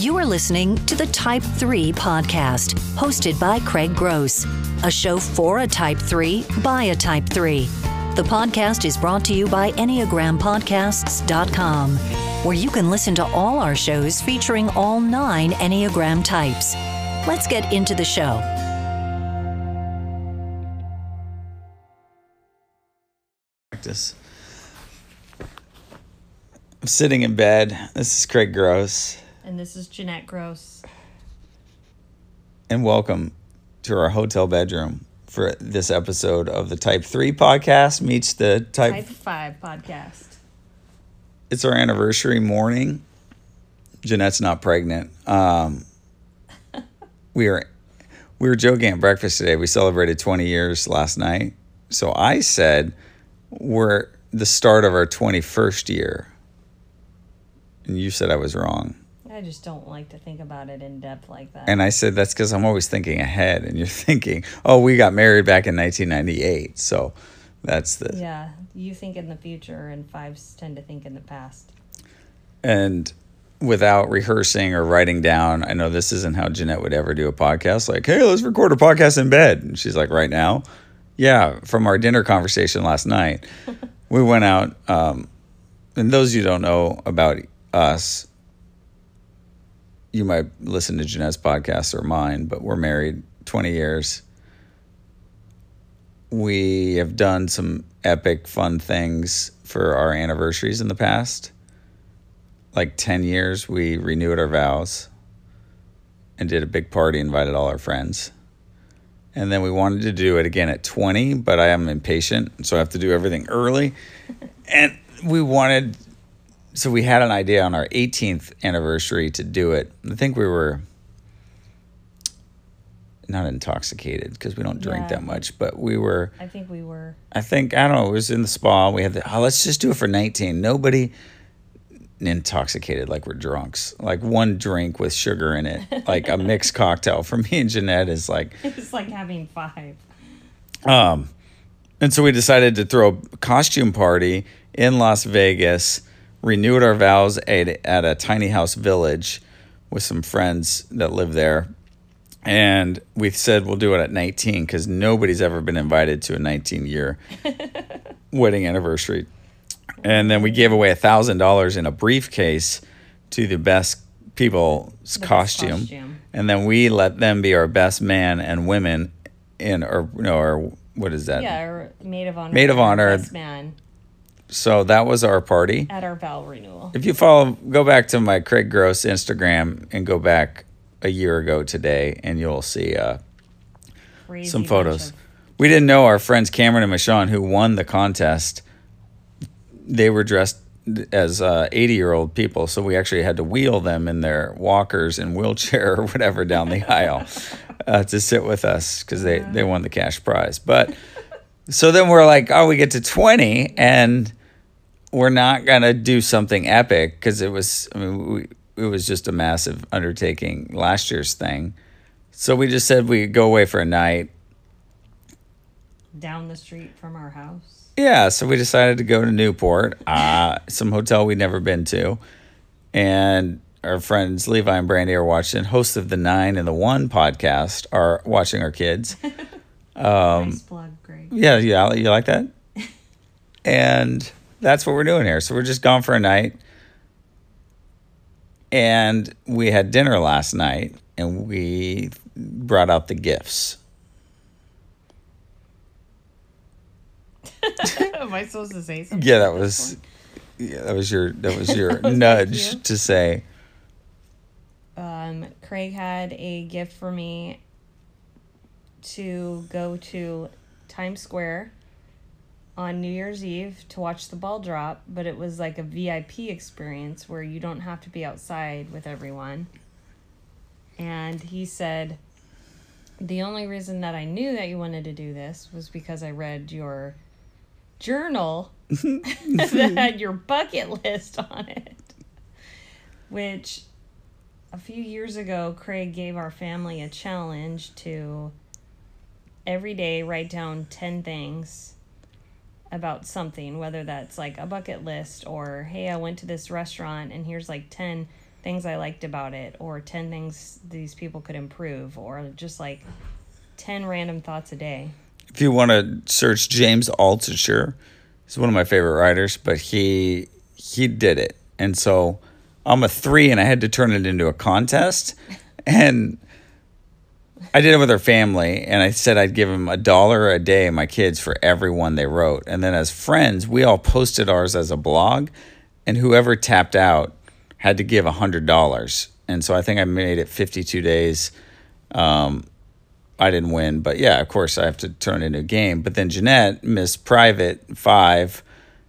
You are listening to the Type 3 podcast, hosted by Craig Gross, a show for a Type 3 by a Type 3. The podcast is brought to you by EnneagramPodcasts.com, where you can listen to all our shows featuring all nine Enneagram types. Let's get into the show. Practice. I'm sitting in bed. This is Craig Gross, And this is Jeanette Gross. and welcome to our hotel bedroom for this episode of the Type 3 podcast meets the Type. Type 5 podcast. It's our anniversary morning. Jeanette's not pregnant. Um, we are we were joking at breakfast today. We celebrated 20 years last night. So I said we're the start of our 21st year. And you said I was wrong. I just don't like to think about it in depth like that. And I said, that's because I'm always thinking ahead. And you're thinking, oh, we got married back in 1998. So that's the. yeah, you think in the future, and fives tend to think in the past. And without rehearsing or writing down, I know this isn't how Jeanette would ever do a podcast. Like, hey, let's record a podcast in bed. And she's like, right now? Yeah, from our dinner conversation last night. we went out. Um, and those of you who don't know about us, you might listen to Jeanette's podcast or mine, but we're married 20 years. We have done some epic, fun things for our anniversaries in the past. Like 10 years, we renewed our vows and did a big party, invited all our friends. And then we wanted to do it again at 20, but I am impatient, so I have to do everything early. And we wanted so we had an idea on our 18th anniversary to do it. I think we were not intoxicated because we don't drink Yeah. that much, but we were. I think we were. I think I don't know. It was in the spa. We had the. Oh, let's just do it for 19. Nobody intoxicated like we're drunks. Like one drink with sugar in it, like a mixed cocktail for me and Jeanette is like It's like having five. um, and so we decided to throw a costume party in Las Vegas, renewed our vows at, at a tiny house village with some friends that live there. And we said we'll do it at 19 because nobody's ever been invited to a 19 year wedding anniversary. And then we gave away a $1,000 in a briefcase to the best people's best costume. costume. And then we let them be our best man and women in, or, no, or what is that? Yeah, our maid of honor. Maid of honor. Best man So that was our party. at our vow renewal. If you follow, go back to my Craig Gross Instagram and go back a year ago today, and you'll see uh, some photos. of- We didn't know our friends Cameron and Michonne, who won the contest, they were dressed as 80 year old people. So we actually had to wheel them in their walkers and wheelchair or whatever down the aisle uh, to sit with us because they, they won the cash prize. But so then we're like, oh, we get to 20 and we're not going to do something epic because it was, I mean, we, it was just a massive undertaking last year's thing. So we just said we'd go away for a night. down the street from our house. Yeah, so we decided to go to Newport, uh, some hotel we'd never been to. And our friends Levi and Brandy are watching, hosts of the Nine and the One podcast, are watching our kids. Um, nice plug, Greg. Yeah, yeah, you like that? and that's what we're doing here. So we're just gone for a night. And we had dinner last night and we brought out the gifts. Am I supposed to say something? Yeah, that was yeah, that was your that was your That was nudge you. to say um, Craig had a gift for me to go to Times Square on New Year's Eve to watch the ball drop, but it was like a VIP experience where you don't have to be outside with everyone. And he said, The only reason that I knew that you wanted to do this was because I read your journal that had your bucket list on it. Which a few years ago, Craig gave our family a challenge to every day write down 10 things about something, whether that's like a bucket list or, hey, I went to this restaurant and here's like 10 things I liked about it, or 10 things these people could improve, or just like 10 random thoughts a day. If you want to search James Altucher, he's one of my favorite writers, but he he did it. And so I'm a three, and I had to turn it into a contest. And I did it with our family, and I said I'd give them a dollar a day, my kids, for every one they wrote. And then as friends, we all posted ours as a blog, and whoever tapped out had to give a hundred dollars. And so I think I made it 52 days. Um, I didn't win, but yeah, of course I have to turn it into a game. But then Jeanette, Miss Private Five,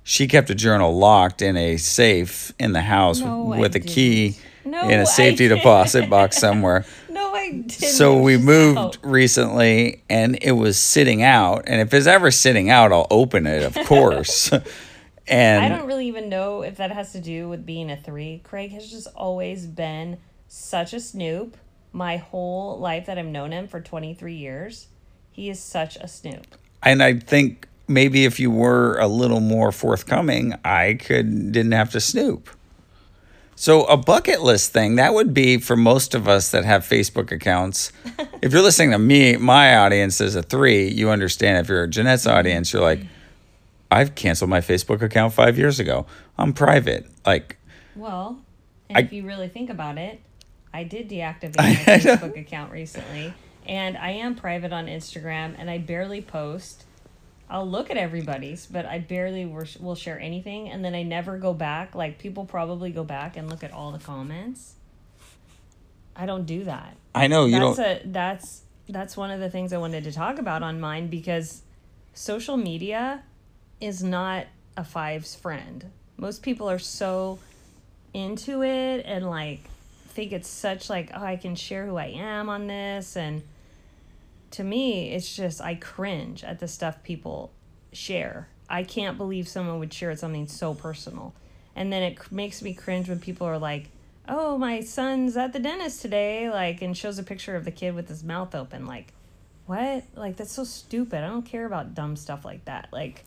she kept a journal locked in a safe in the house No, I with a key No, in a safety deposit box somewhere. No, I didn't. So we moved recently and it was sitting out. And if it's ever sitting out, I'll open it, of course. and I don't really even know if that has to do with being a three. Craig has just always been such a snoop my whole life that I've known him for 23 years. He is such a snoop. and I think maybe if you were a little more forthcoming, I could didn't have to snoop. So a bucket list thing that would be for most of us that have Facebook accounts. if you're listening to me, my audience is a three. You understand. If you're Jeanette's audience, you're like, I've canceled my Facebook account five years ago. I'm private. Like, Well, and I- if you really think about it, I did deactivate my Facebook account recently, and I am private on Instagram, and I barely post. I'll look at everybody's, but I barely will share anything, and then I never go back. Like people probably go back and look at all the comments. I don't do that. I know you that's don't. a that's that's one of the things I wanted to talk about on mine because social media is not a five's friend. Most people are so into it and like think it's such like oh I can share who I am on this and to me it's just I cringe at the stuff people share. I can't believe someone would share something so personal. And then it makes me cringe when people are like, "Oh, my son's at the dentist today," like and shows a picture of the kid with his mouth open like, "What? Like that's so stupid. I don't care about dumb stuff like that." Like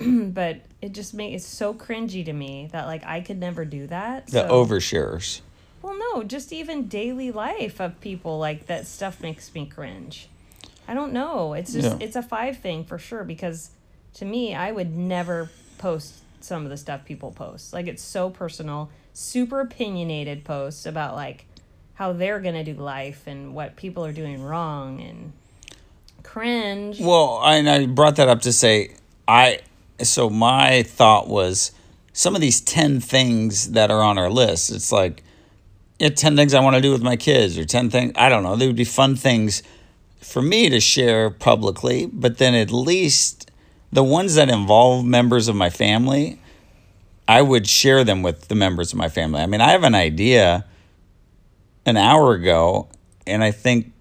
but it just makes it's so cringy to me that like I could never do that. the so- overshares. No, just even daily life of people like that stuff makes me cringe. I don't know. It's just Yeah. it's a five thing for sure because to me, I would never post some of the stuff people post. Like it's so personal, super opinionated posts about like how they're going to do life and what people are doing wrong and cringe. Well, and I brought that up to say I. So my thought was some of these ten things that are on our list. It's like, yeah, ten things I want to do with my kids, or ten things I don't know. They would be fun things for me to share publicly, but then at least the ones that involve members of my family, I would share them with the members of my family. I mean, I have an idea an hour ago, and I think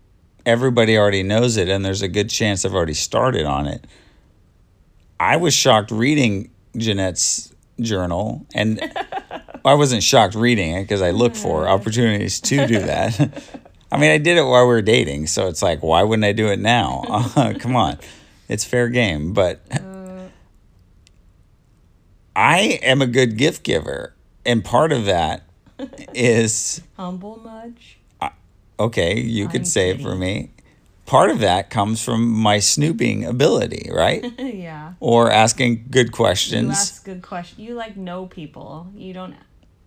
everybody already knows it, and there's a good chance I've already started on it. I was shocked reading Jeanette's journal, and I wasn't shocked reading it because I look for mm. opportunities to do that. I mean, I did it while we were dating, so it's like, why wouldn't I do it now? come on, it's fair game. But uh. I am a good gift giver, and part of that is Humble much? okay, you I'm could say it for me. Part of that comes from my snooping ability, right? yeah. or asking good You questions. ask good questions. You like know people. You don't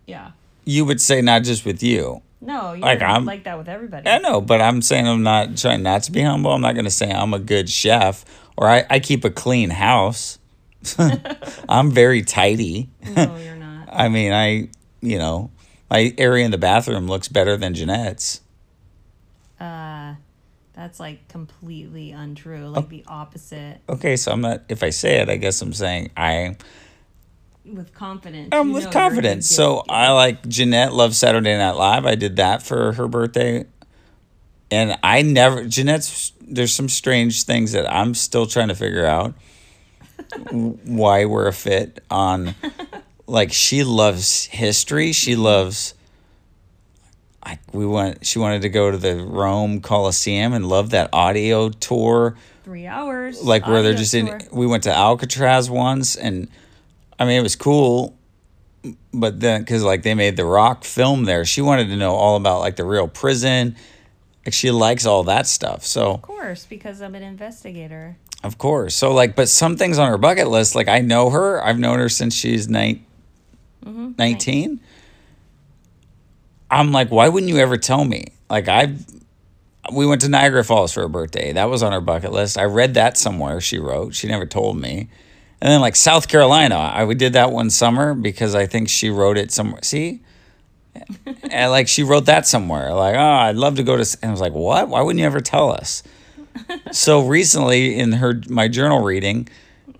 yeah. You would say not just with you. No, you Like, I'm- like that with everybody. I know, but I'm saying I'm not trying not to be humble. I'm not going to say I'm a good chef or I, I keep a clean house. I'm very tidy. No, you're not. I mean, I, you know, my area in the bathroom looks better than Jeanette's. Uh, that's like completely untrue. Like the opposite. Okay, so I'm not, if I say it, I guess I'm saying I With confidence. I'm you with know you're a good confidence. So. I like Jeanette loves Saturday Night Live. I did that for her birthday. And I never Jeanette's there's some strange things that I'm still trying to figure out why we're a fit on like she loves history. She loves like we went she wanted to go to the Rome Coliseum and love that audio tour three hours. like where they're just tour. in we went to alcatraz once and i mean it was cool but then because like they made the Rock film there, she wanted to know all about like the real prison. Like she likes all that stuff. So Of course, because I'm an investigator. of course, so like, but some things on her bucket list, like I know her. I've known her since she's nine, mm-hmm. 19. I'm like, why wouldn't you ever tell me? Like I, we went to Niagara Falls for her birthday. That was on her bucket list. I read that somewhere. She wrote. She never told me. And then like South Carolina, I we did that one summer because I think she wrote it somewhere. See, and like she wrote that somewhere. Like, oh, I'd love to go to. And I was like, what? Why wouldn't you ever tell us? so recently, in her my journal reading,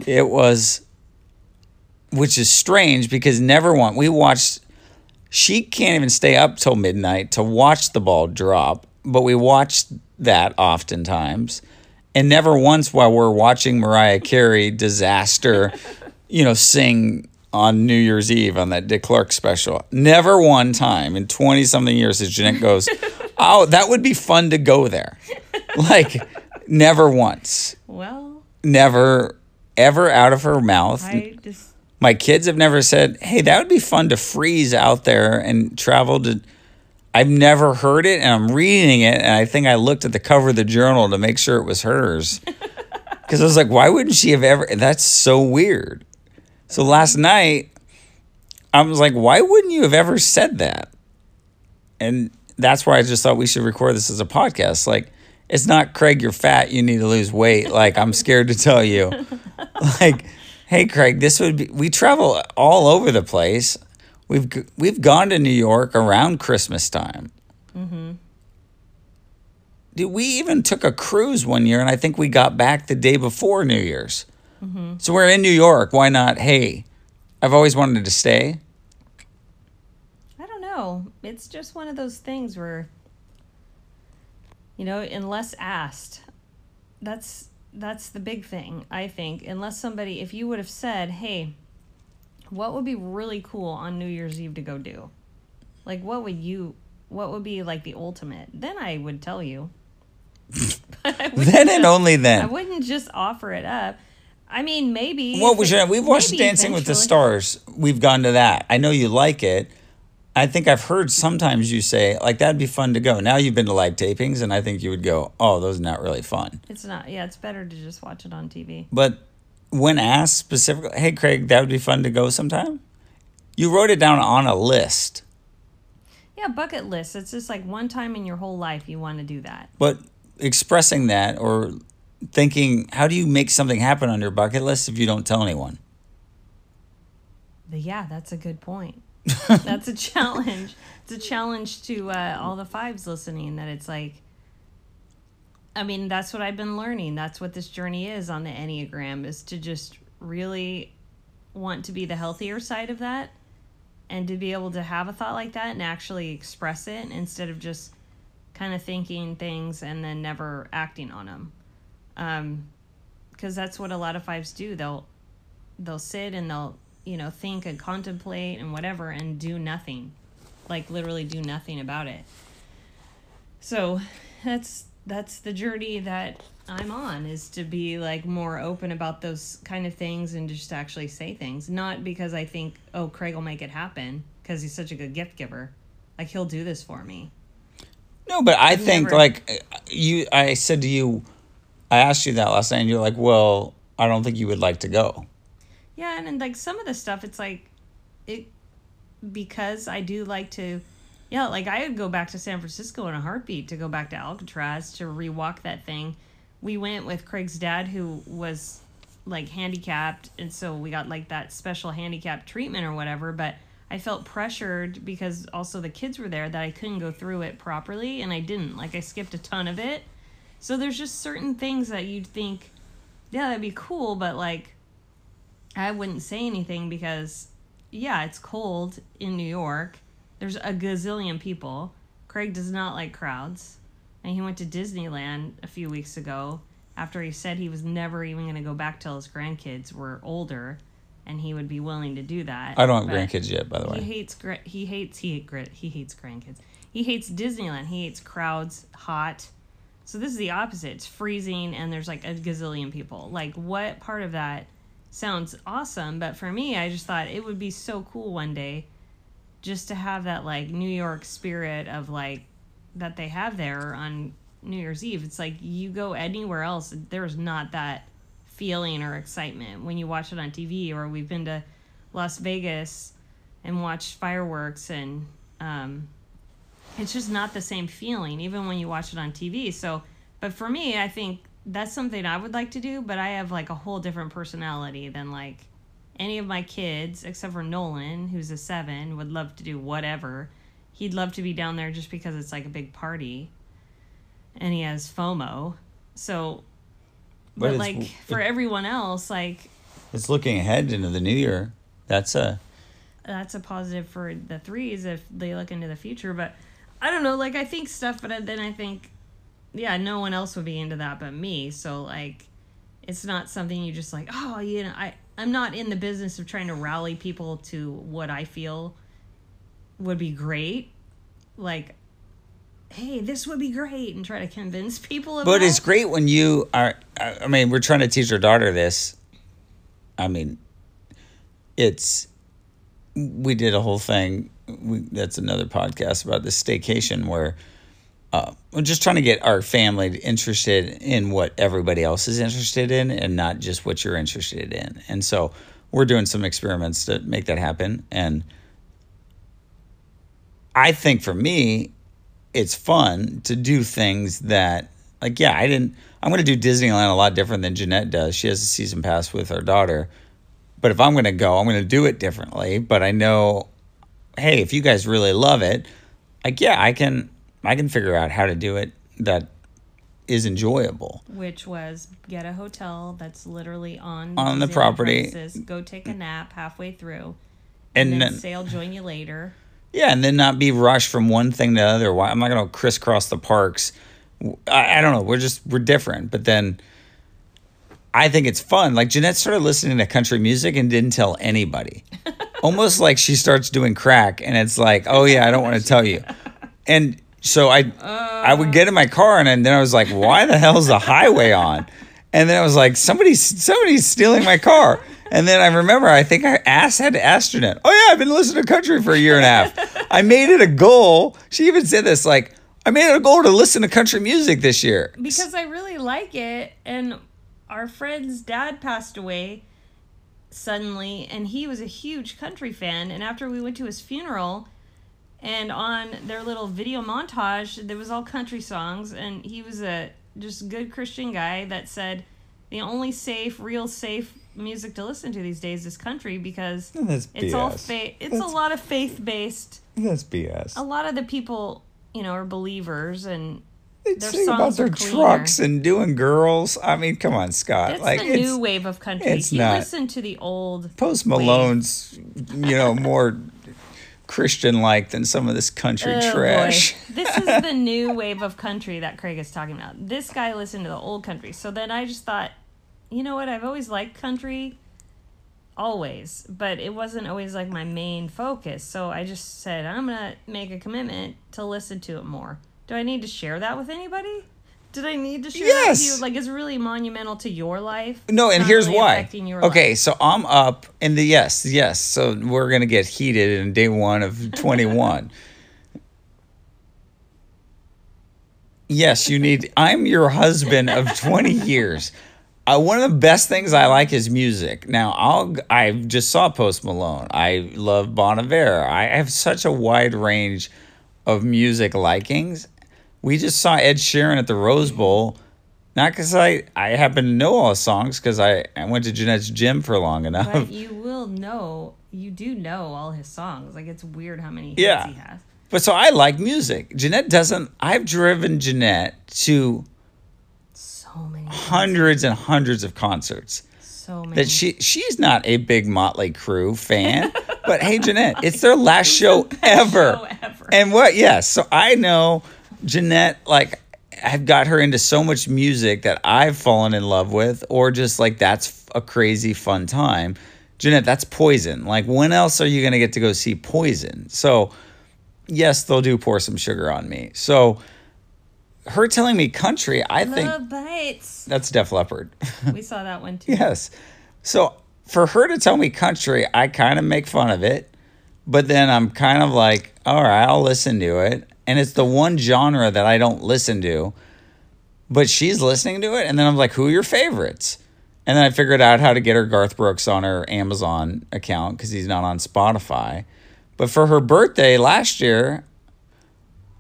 it was, which is strange because never one we watched. She can't even stay up till midnight to watch the ball drop, but we watched that oftentimes and never once while we're watching Mariah Carey disaster, you know, sing on New Year's Eve on that Dick Clark special. Never one time in 20 something years as Jeanette goes, Oh, that would be fun to go there. Like, never once. Well, Never, ever out of her mouth. Just My kids have never said, Hey, that would be fun to freeze out there and travel to. I've never heard it, and I'm reading it, and I think I looked at the cover of the journal to make sure it was hers. Because I was like, why wouldn't she have ever? That's so weird. So last night, I was like, why wouldn't you have ever said that? And that's why I just thought we should record this as a podcast. Like, it's not Craig, you're fat, you need to lose weight. Like, I'm scared to tell you. Like, hey, Craig, this would be. We travel all over the place. We've we've gone to New York around Christmas time. Mm-hmm. Dude, we even took a cruise one year, and I think we got back the day before New Year's. Mm-hmm. So we're in New York. Why not? Hey, I've always wanted to stay. I don't know. It's just one of those things where you know, unless asked. That's that's the big thing, I think. Unless somebody if you would have said, "Hey, what would be really cool on New Year's Eve to go do?" Like what would you what would be like the ultimate? Then I would tell you. Then and only then. I wouldn't just offer it up. I mean, maybe. What was your? We've watched Dancing with the. Stars. We've gone to that. I know you like it. I think I've heard sometimes you say like that'd be fun to go. Now you've been to live tapings, and I think you would go, "Oh, those are not really fun." It's not. Yeah, it's better to just watch it on TV. But when asked specifically, "Hey, Craig, that would be fun to go sometime," you wrote it down on a list. Yeah, bucket list. It's just like one time in your whole life you want to do that. But expressing that or thinking, how do you make something happen on your bucket list if you don't tell anyone? But yeah, that's a good point. that's a challenge. It's a challenge to uh, all the fives listening that it's like, I mean, that's what I've been learning. That's what this journey is on the Enneagram is to just really want to be the healthier side of that and to be able to have a thought like that and actually express it instead of just kind of thinking things and then never acting on them. Um, because that's what a lot of fives do. They'll they'll sit and they'll you know think and contemplate and whatever and do nothing like literally do nothing about it so that's that's the journey that i'm on is to be like more open about those kind of things and just actually say things not because i think oh craig will make it happen because he's such a good gift giver like he'll do this for me No, but I think never- like you. I said to you, I asked you that last night, and you're like, "Well, I don't think you would like to go." Yeah, and, and like some of the stuff, it's like it because I do like to. Yeah, like I would go back to San Francisco in a heartbeat to go back to Alcatraz to rewalk that thing. We went with Craig's dad, who was like handicapped, and so we got like that special handicap treatment or whatever. But I felt pressured because also the kids were there that I couldn't go through it properly, and I didn't. Like I skipped a ton of it. So there's just certain things that you'd think, yeah, that'd be cool, but like I wouldn't say anything because, yeah, it's cold in New York. There's a gazillion people. Craig does not like crowds. And he went to Disneyland a few weeks ago after he said he was never even going to go back till his grandkids were older and he would be willing to do that. I don't have grandkids yet, by the way. He hates he hates he hate grit he hates grandkids. He hates Disneyland. He hates crowds, hot. So this is the opposite. It's freezing and there's like a gazillion people. Like what part of that sounds awesome. But for me, I just thought it would be so cool one day just to have that like New York spirit of like that they have there on New Year's Eve. It's like you go anywhere else, there's not that feeling or excitement when you watch it on TV. Or we've been to Las Vegas and watched fireworks, and um, it's just not the same feeling, even when you watch it on TV. So, but for me, I think that's something I would like to do, but I have like a whole different personality than like any of my kids, except for Nolan, who's a seven, would love to do whatever. He'd love to be down there just because it's like a big party and he has FOMO. So, But but, like for everyone else, like It's looking ahead into the new year. That's a that's a positive for the threes if they look into the future. But I don't know, like I think stuff, but then I think, yeah, no one else would be into that but me. So like, it's not something you just like, oh, you know, I I'm not in the business of trying to rally people to what I feel would be great. Like, hey, this would be great, and try to convince people of But it's great when you are. I I mean, we're trying to teach our daughter this. I mean, it's. We did a whole thing. We, that's another podcast about this staycation where uh, we're just trying to get our family interested in what everybody else is interested in and not just what you're interested in. And so we're doing some experiments to make that happen. And I think for me, it's fun to do things that like yeah i didn't i'm going to do disneyland a lot different than jeanette does she has a season pass with her daughter but if i'm going to go i'm going to do it differently but i know hey if you guys really love it like yeah i can i can figure out how to do it that is enjoyable which was get a hotel that's literally on On the property. premises, Go take a nap halfway through, and and then then, say I'll join you later. yeah and then not be rushed from one thing to the other why i'm not going to crisscross the parks I, I don't know we're just we're different but then I think it's fun. Like Jeanette started listening to country music and didn't tell anybody. Almost like she starts doing crack and it's like, "Oh yeah, I don't want to tell you." And so I I would get in my car and then I was like, "Why the hell's the highway on?" And then I was like, "Somebody's somebody's stealing my car." And then I remember I think I asked had Jeanette, "Oh yeah, I've been listening to country for a year and a half." I made it a goal. She even said this like, "I made it a goal to listen to country music this year." because I really like it. And our friend's dad passed away suddenly, and he was a huge country fan. And after we went to his funeral, and on their little video montage, there was all country songs, and he was a just good Christian guy that said the only safe, real safe music to listen to these days is country because That's it's all faith. It's a lot of faith based. That's BS. A lot of the people, you know, are believers and They Their sing about songs their trucks and doing girls. I mean, come on, Scott. It's like the new wave of country. it's you not. listen to the old. Post Malone's, you know, more Christian like than some of this country Oh, trash. This is the new wave of country that Craig is talking about. This guy listened to the old country. So then I just thought, you know what? I've always liked country, always, but it wasn't always like my main focus. So I just said, I'm going to make a commitment to listen to it more. Do I need to share that with anybody? Did I need to share that with you? Like, it's really monumental to your life. No, and here's really why. Okay, life. so I'm up in the yes, yes. So we're gonna get heated in day one of 21. yes, you need. I'm your husband of 20 years. Uh, one of the best things I like is music. Now, I'll. I just saw Post Malone. I love Bon Iver. I have such a wide range of music likings. We just saw Ed Sheeran at the Rose Bowl. Not because I, I happen to know all the songs because I, I went to Jeanette's gym for long enough. But you will know, you do know all his songs. Like it's weird how many hits Yeah. he has. But so I like music. Jeanette doesn't. I've driven Jeanette to So many, hundreds and hundreds of concerts. so many. That she she's not a big Motley Crue fan, but hey, Jeanette, it's their last show ever. show ever. And what? Yes. So I know Jeanette. Like I've got her into so much music that I've fallen in love with, or just like that's a crazy fun time. Jeanette, that's Poison. Like when else are you gonna get to go see Poison? So yes, they'll do pour some sugar on me. So her telling me country, I think bites. that's Def Leppard. We saw that one too. yes. So for her to tell me country, I kind of make fun of it, but then I'm kind of like, all right, I'll listen to it. And it's the one genre that I don't listen to, but she's listening to it. And then I'm like, who are your favorites? And then I figured out how to get her Garth Brooks on her Amazon account because he's not on Spotify. But for her birthday last year,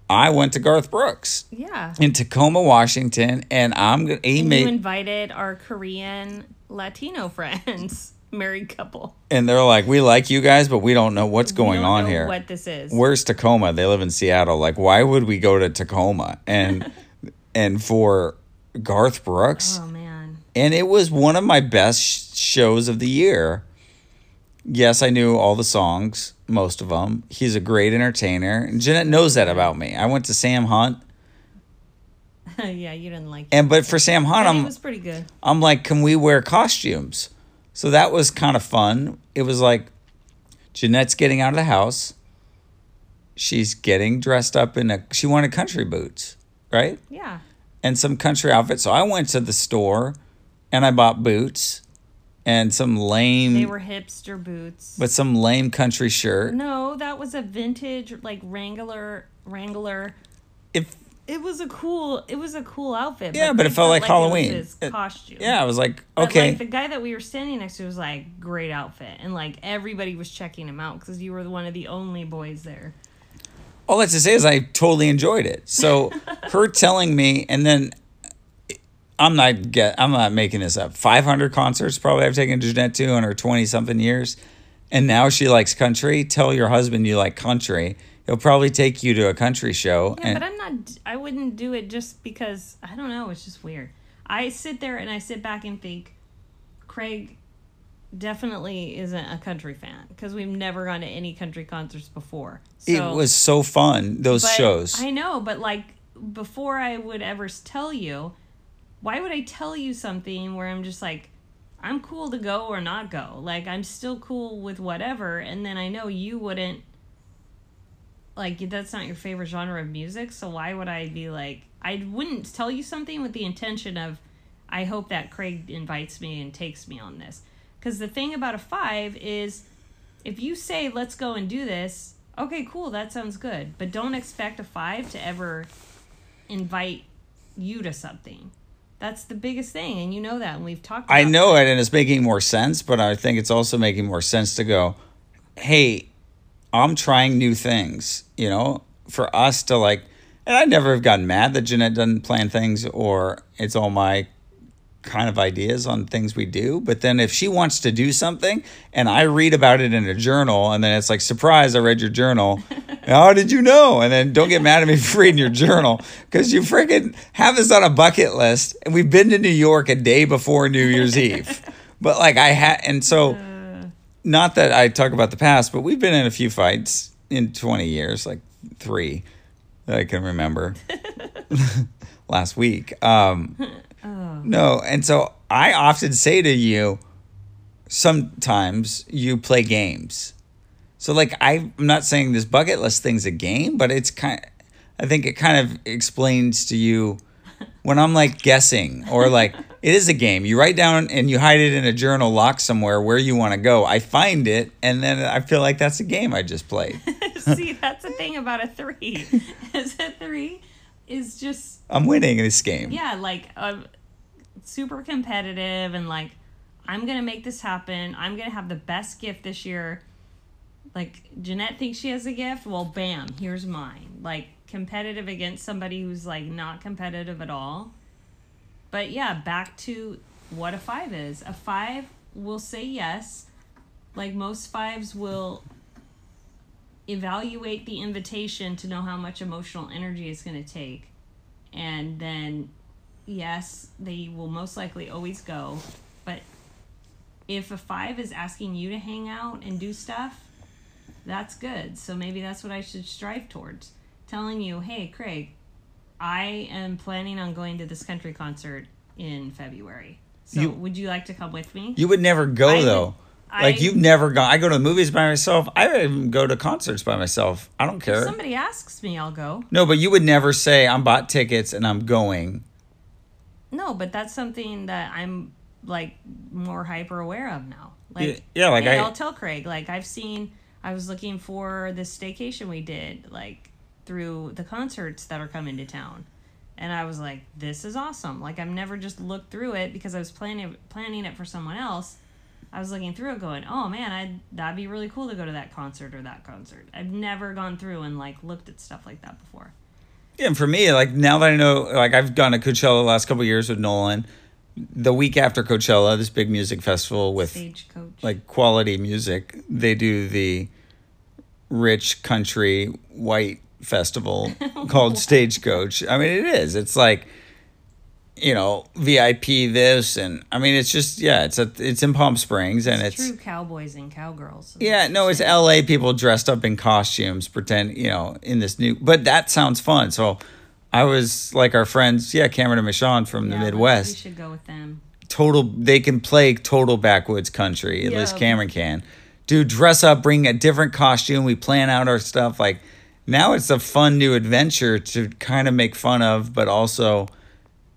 I went to Garth Brooks Yeah. in Tacoma, Washington, and I'm gonna. He And made you invited our Korean Latino friends, married couple. and they're like, "We like you guys, but we don't know what's going don't on know here. What this is? Where's Tacoma? They live in Seattle. Like, why would we go to Tacoma and and for Garth Brooks? oh man. And it was one of my best sh- shows of the year. Yes, I knew all the songs, most of them. He's a great entertainer. And Jeanette knows that about me. I went to Sam Hunt, yeah, you didn't like. it. and but for Sam Hunt, I'm was pretty good. I'm like, can we wear costumes? So that was kind of fun. It was like Jeanette's getting out of the house. She's getting dressed up in a she wanted country boots, right? Yeah. And some country outfit. So I went to the store and I bought boots and some lame They were hipster boots. but some lame country shirt. no, that was a vintage like Wrangler Wrangler. If It was a cool. It was a cool outfit. Yeah, but it felt like It Halloween. was his It- costume. yeah, I was like, okay. like the guy that we were standing next to was like great outfit, and like everybody was checking him out because you were one of the only boys there. all that's to say is I totally enjoyed it. So her telling me, and then I'm not get I'm not making this up. 500 concerts probably I've taken Jeanette to in her 20 something years, and now she likes country. Tell your husband you like country. He'll probably take you to a country show. Yeah, and but I'm not. I wouldn't do it just because I don't know. It's just weird. I sit there and I sit back and think, Craig definitely isn't a country fan because we've never gone to any country concerts before. it was so fun those shows. I know, but like before I would ever tell you, why would I tell you something where I'm just like, I'm cool to go or not go? Like I'm still cool with whatever, and then I know you wouldn't. Like that's not your favorite genre of music, so why would I be like? I wouldn't tell you something with the intention of, I hope that Craig invites me and takes me on this. Because the thing about a five is, if you say let's go and do this, okay, cool, that sounds good. But don't expect a five to ever invite you to something. That's the biggest thing, and you know that, and we've talked. About I know it, and it's making more sense, but I think it's also making more sense to go, hey, I'm trying new things, you know, for us to like, and I never have gotten mad that Jeanette doesn't plan things or it's all my kind of ideas on things we do. But then if she wants to do something and I read about it in a journal and then it's like, surprise, I read your journal. How did you know? And then don't get mad at me for reading your journal because you freaking have this on a bucket list. And we've been to New York a day before New Year's Eve. But like I had, and so not that I talk about the past, but we've been in a few fights in 20 years, like three that I can remember last week. Um, No, and so I often say to you, sometimes you play games. So like I'm not saying this bucket list thing's a game, but it's kind. I think it kind of explains to you when I'm like guessing or like it is a game. You write down and you hide it in a journal lock somewhere where you want to go. I find it and then I feel like that's a game I just played. See, that's the thing about a three. Is a three is just I'm winning this game. yeah, like uh, super competitive and like I'm gonna make this happen. I'm gonna have the best gift this year. Like Jeanette thinks she has a gift. Well, bam, here's mine. Like competitive against somebody who's like not competitive at all. But yeah, back to what a five is. A five will say yes. Like most fives will evaluate the invitation to know how much emotional energy it's going to take. And then, yes, they will most likely always go. But if a five is asking you to hang out and do stuff, that's good. So maybe that's what I should strive towards. Telling you, hey, Craig, I am planning on going to this country concert in February. So You- would you like to come with me? You would never go I would- though. like I- you've never gone. I go to movies by myself. I even go to concerts by myself. I don't care. If somebody asks me, I'll go. no, but you would never say I'm bought tickets and I'm going. No, but that's something that I'm like more hyper aware of now. Like yeah, like hey, I- I'll tell Craig. Like I've seen. I was looking for this staycation we did, like through the concerts that are coming to town, and I was like, "This is awesome!" Like I've never just looked through it because I was planning planning it for someone else. I was looking through it, going, "Oh man, I'd that'd be really cool to go to that concert or that concert." I've never gone through and like looked at stuff like that before. Yeah, and for me, like now that I know, like I've gone to Coachella the last couple of years with Nolan. The week after Coachella, this big music festival with Stagecoach. like quality music, they do the rich country white festival called Stagecoach. I mean, it is. It's like you know VIP this, and I mean, it's just yeah, it's a it's in Palm Springs, and it's it's true cowboys and cowgirls. yeah, no, it's LA people dressed up in costumes, pretend, you know, in this new. But that sounds fun. So I was like our friends, yeah, Cameron and Michonne from the Yeah, We Midwest. should go with them. Total, they can play total backwoods country. At least Yeah. Cameron can. Dude, dress up, bring a different costume. We plan out our stuff. Like now it's a fun new adventure to kind of make fun of, but also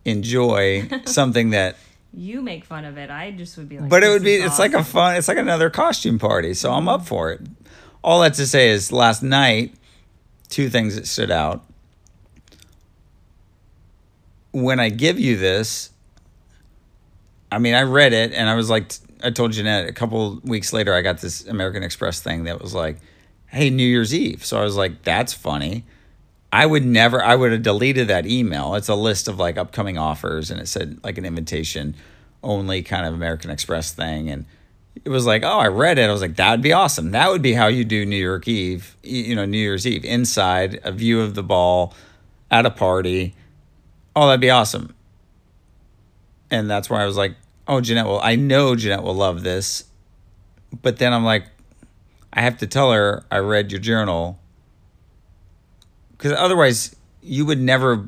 enjoy something that You make fun of it. I just would be like. but it would be it's like a fun it's like another costume party so i'm up mm-hmm. for it all that to say is last night two things that stood out when i give you this i mean i read it and i was like i told jeanette a couple weeks later i got this american express thing that was like hey new year's eve so i was like that's funny I would never I would have deleted that email. It's a list of like upcoming offers and it said like an invitation only kind of American Express thing and it was like, "Oh, I read it. I was like, that would be awesome. That would be how you do New York Eve, you know, New Year's Eve inside, a view of the ball at a party. Oh, that'd be awesome." And that's where I was like, "Oh, Jeanette will I know Jeanette will love this." But then I'm like, I have to tell her I read your journal because otherwise you would never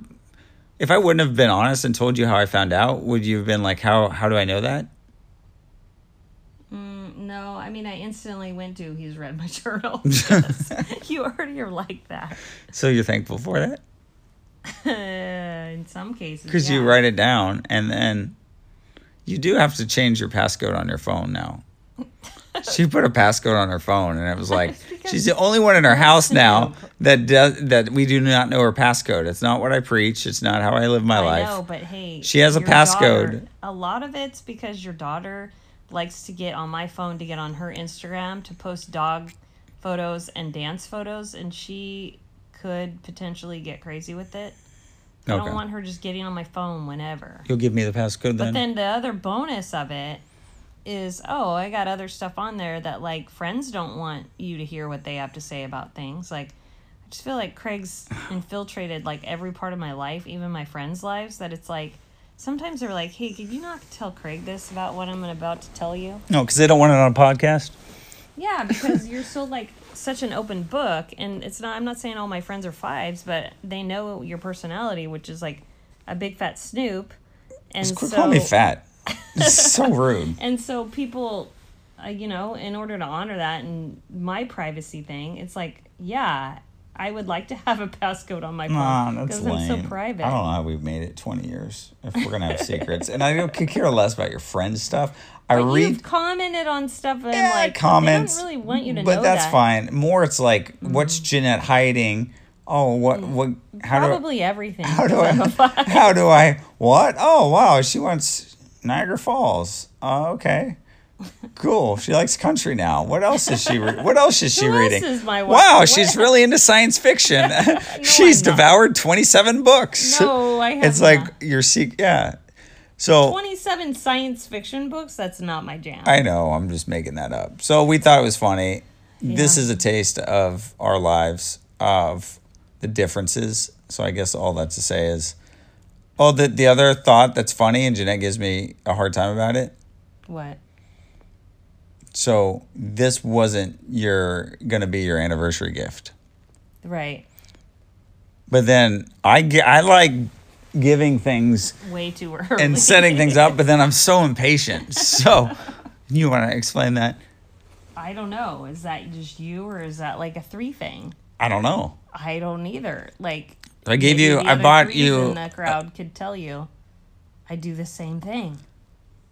if i wouldn't have been honest and told you how i found out would you have been like how how do i know that Mm, no, I mean, I instantly went to he's read my journal. you already are like that. so you're thankful for that In some cases. because you write it down and then you do have to change your passcode on your phone now she put a passcode on her phone and it was like she's the only one in her house now that does that we do not know her passcode it's not what i preach it's not how i live my I life know, but hey, She has a passcode. daughter- a lot of it's because your daughter likes to get on my phone to get on her Instagram to post dog photos and dance photos, and she could potentially get crazy with it. I Okay. don't want her just getting on my phone whenever. you'll give me the passcode then But then the other bonus of it is, oh, I got other stuff on there that like friends don't want you to hear what they have to say about things. Like I just feel like Craig's infiltrated like every part of my life, even my friends' lives, that it's like sometimes they're like, Hey, could you not tell Craig this about what I'm about to tell you? no because they don't want it on a podcast Yeah, because you're so like such an open book and it's not I'm not saying all my friends are fives, but they know your personality, which is like a big fat snoop. And Just so calling me fat so rude and so people, uh, you know, in order to honor that and my privacy thing, it's like, yeah, I would like to have a passcode on my phone that's because I'm so private. I don't know how we've made it 20 years if we're going to have secrets. And I don't could care less about your friends' stuff. I But read you've commented on stuff and yeah, like comments. They don't really want you to but know that's that. Mm-hmm. fine. More, it's like, what's Jeanette hiding? Oh, what, what, how do, Probably everything. how do I'm a I, five. how do I, what? Oh, wow, she wants Niagara Falls. Oh, okay. Cool. She likes country now. What else is she? Re- what else is she Who reading? is my wife? wow, What? she's really into science fiction. she's I'm devoured twenty-seven books. No, I have It's like not. your secret. Yeah. So 27 science fiction books, that's not my jam. I know I'm just making that up. So we thought it was funny. This is a taste of our lives of the differences. So I guess all that to say is, oh, the the other thought that's funny, and Jeanette gives me a hard time about it. what? So this wasn't your gonna be your anniversary gift, Right. but then I get I like giving things Way too early. and setting things up, but then I'm so impatient. So you want to explain that? I don't know. Is that just you or is that like a three thing? I don't know. I don't either. Like I gave maybe you. I bought you. In the crowd could tell you, I do the same thing.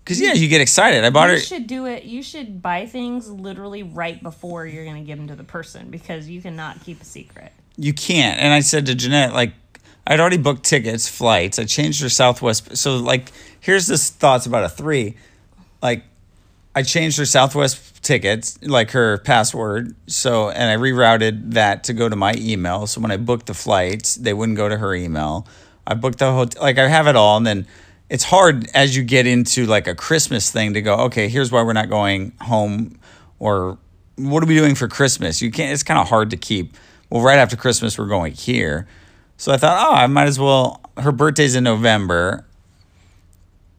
Because yeah, you get excited. I bought You her. should do it. You should buy things literally right before you're going to give them to the person because you cannot keep a secret. You can't. And I said to Jeanette, like, I'd already booked tickets, flights. I changed her Southwest. So like, here's this thoughts about a three. Like, I changed her Southwest tickets, like her password. So, and I rerouted that to go to my email. So when I booked the flights, they wouldn't go to her email. I booked the hotel. Like I have it all, and then it's hard as you get into like a Christmas thing to go. Okay, here's why we're not going home, or what are we doing for Christmas? You can't. It's kind of hard to keep. Well, right after Christmas, we're going here. So I thought, oh, I might as well. Her birthday's in November.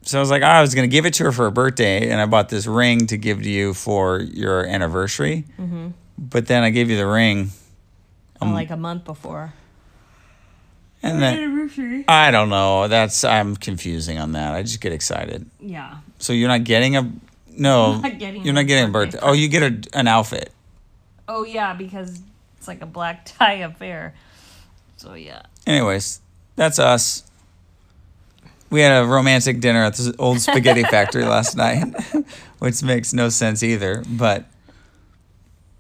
So I was like, oh, I was going to give it to her for her birthday, and I bought this ring to give to you for your anniversary. Mm-hmm. But then I gave you the ring, Um, like a month before. and then I don't know. That's I'm confusing on that. I just get excited. Yeah. So you're not getting a no. not getting you're a not getting a birthday birthday. Oh, you get a, an outfit. Oh, yeah, because it's like a black tie affair. So, yeah. Anyways, that's us. We had a romantic dinner at the old spaghetti factory last night, which makes no sense either. But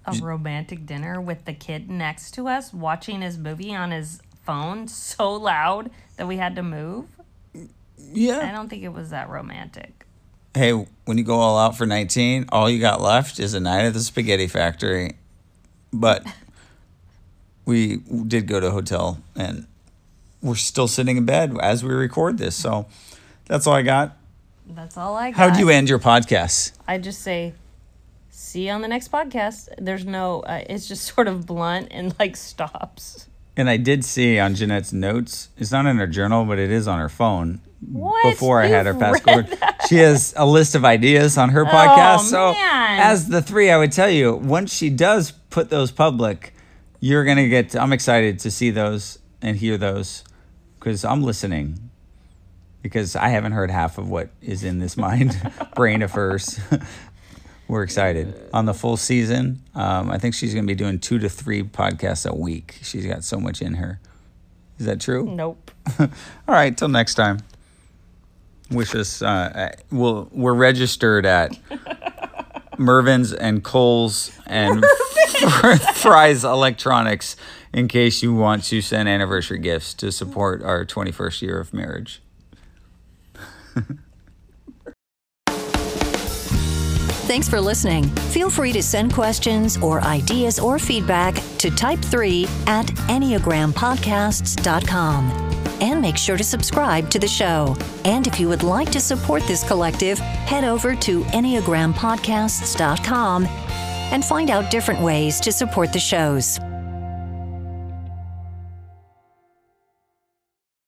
A romantic dinner with the kid next to us watching his movie on his phone so loud that we had to move. Yeah. I don't think it was that romantic. Hey, when you go all out for 19, all you got left is a night at the spaghetti factory. But we did go to a hotel and we're still sitting in bed as we record this. So that's all I got. That's all I got. How do you end your podcast? I just say, see you on the next podcast. There's no, uh, it's just sort of blunt and like stops. And I did see on Jeanette's notes, it's not in her journal, but it is on her phone. What? Before I had her You've forward, she has a list of ideas on her podcast. So, man. as the three, I would tell you, once she does put those public, you're going to get, I'm excited to see those and hear those because I'm listening because I haven't heard half of what is in this mind, brain of hers. We're excited on the full season. Um, I think she's going to be doing two to three podcasts a week. She's got so much in her. Is that true? Nope. All right, till next time. Wish us. Uh, we'll, we're registered at Mervyn's and Kohl's and Fry's Electronics in case you want to send anniversary gifts to support our 21st year of marriage. Thanks for listening. Feel free to send questions or ideas or feedback to type3 at enneagrampodcasts.com. And make sure to subscribe to the show. And if you would like to support this collective, head over to enneagrampodcasts.com and find out different ways to support the shows.